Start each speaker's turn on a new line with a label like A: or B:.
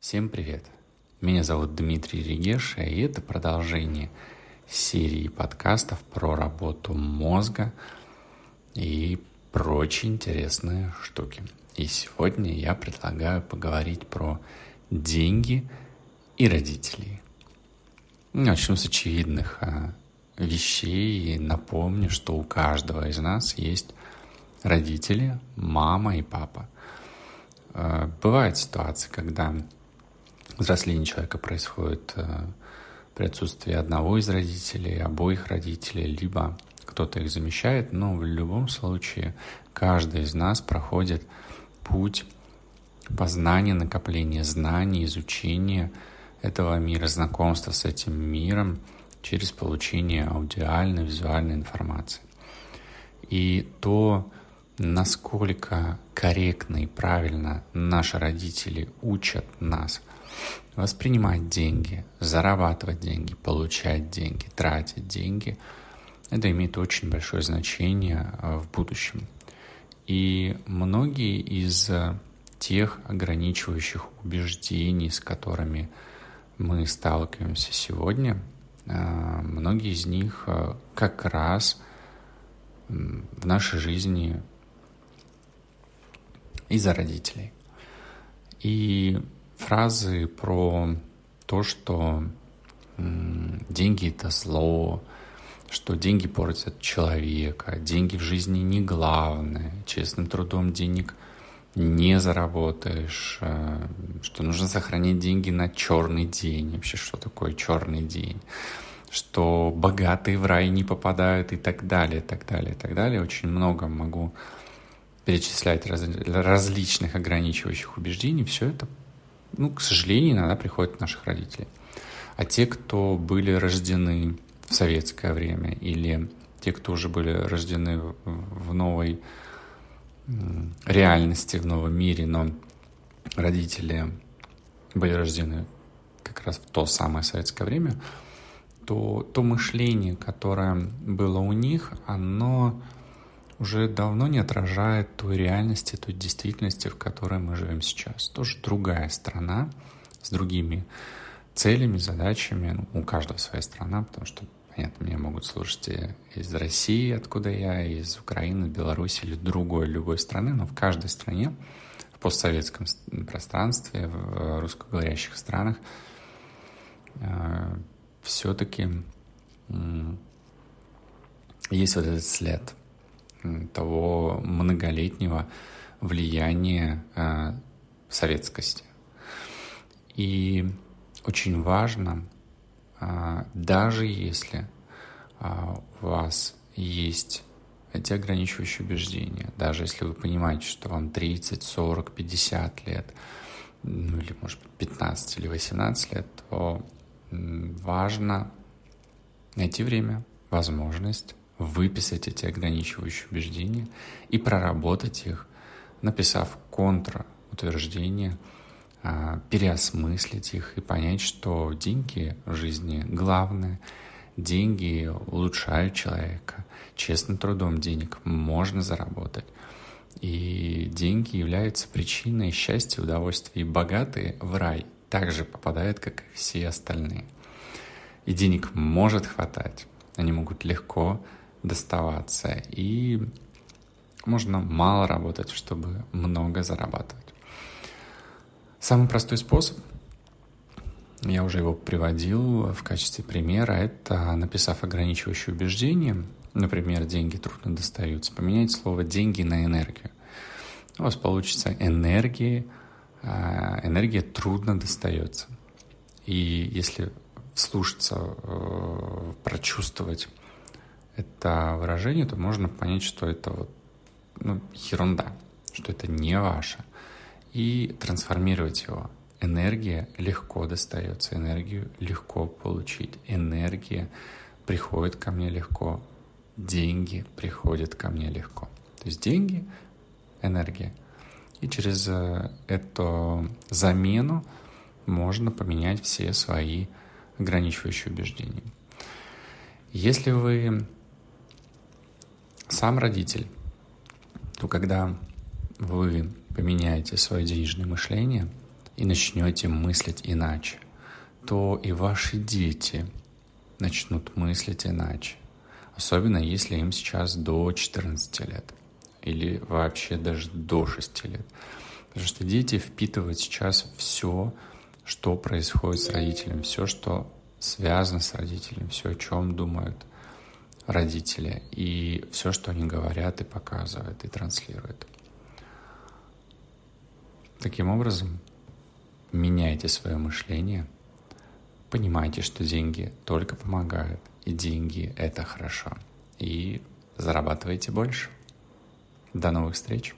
A: Всем привет! Меня зовут Дмитрий Регеша, и это продолжение серии подкастов про работу мозга и прочие интересные штуки. И сегодня я предлагаю поговорить про деньги и родителей. Начну с очевидных а, вещей и напомню, что у каждого из нас есть родители, мама и папа. А, бывают ситуации, когда взросление человека происходит а, при отсутствии одного из родителей, обоих родителей, либо кто-то их замещает, но в любом случае каждый из нас проходит путь познания, накопления знаний, изучения этого мира, знакомства с этим миром через получение аудиальной, визуальной информации. И то, насколько корректно и правильно наши родители учат нас воспринимать деньги, зарабатывать деньги, получать деньги, тратить деньги, это имеет очень большое значение э, в будущем. И многие из тех ограничивающих убеждений, с которыми мы сталкиваемся сегодня, э, многие из них э, как раз в нашей жизни из-за родителей. И фразы про то, что деньги это зло, что деньги портят человека, деньги в жизни не главное, честным трудом денег не заработаешь, э, что нужно сохранить деньги на черный день. Вообще, что такое черный день? Что богатые в рай не попадают и так далее, так далее, так далее. Очень много могу перечислять раз, различных ограничивающих убеждений. Все это, ну, к сожалению, иногда приходит от наших родителей. А те, кто были рождены в советское время или те, кто уже были рождены в новой реальности, в новом мире, но родители были рождены как раз в то самое советское время, то то мышление, которое было у них, оно уже давно не отражает той реальности, той действительности, в которой мы живем сейчас. Тоже другая страна с другими целями, задачами. Ну, у каждого своя страна, потому что Понятно, меня могут слушать из России, откуда я, из Украины, Беларуси или другой, любой страны, но в каждой стране, в постсоветском пространстве, в русскоговорящих странах, э, все-таки есть вот этот след того многолетнего влияния э, советскости. И очень важно а, даже если а, у вас есть эти ограничивающие убеждения, даже если вы понимаете, что вам 30, 40, 50 лет, ну или, может быть, 15 или 18 лет, то важно найти время, возможность выписать эти ограничивающие убеждения и проработать их, написав контрутверждение – а, переосмыслить их и понять, что деньги в жизни главное, деньги улучшают человека, честным трудом денег можно заработать. И деньги являются причиной счастья, удовольствия. И богатые в рай также попадают, как и все остальные. И денег может хватать. Они могут легко доставаться. И можно мало работать, чтобы много зарабатывать. Самый простой способ, я уже его приводил в качестве примера, это написав ограничивающее убеждение, например, деньги трудно достаются, поменять слово «деньги» на «энергию». У вас получится энергия, а, энергия трудно достается. И если слушаться, э, прочувствовать это выражение, то можно понять, что это вот, ну, ерунда, что это не ваше и трансформировать его. Энергия легко достается, энергию легко получить, энергия приходит ко мне легко, деньги приходят ко мне легко. То есть деньги — энергия. И через э, эту замену можно поменять все свои ограничивающие убеждения. Если вы сам родитель, то когда вы поменяете свое денежное мышление и начнете мыслить иначе, то и ваши дети начнут мыслить иначе. Особенно если им сейчас до 14 лет или вообще даже до 6 лет. Потому что дети впитывают сейчас все, что происходит с родителем, все, что связано с родителем, все, о чем думают родители, и все, что они говорят и показывают, и транслируют. Таким образом, меняйте свое мышление, понимайте, что деньги только помогают, и деньги — это хорошо, и зарабатывайте больше. До новых встреч!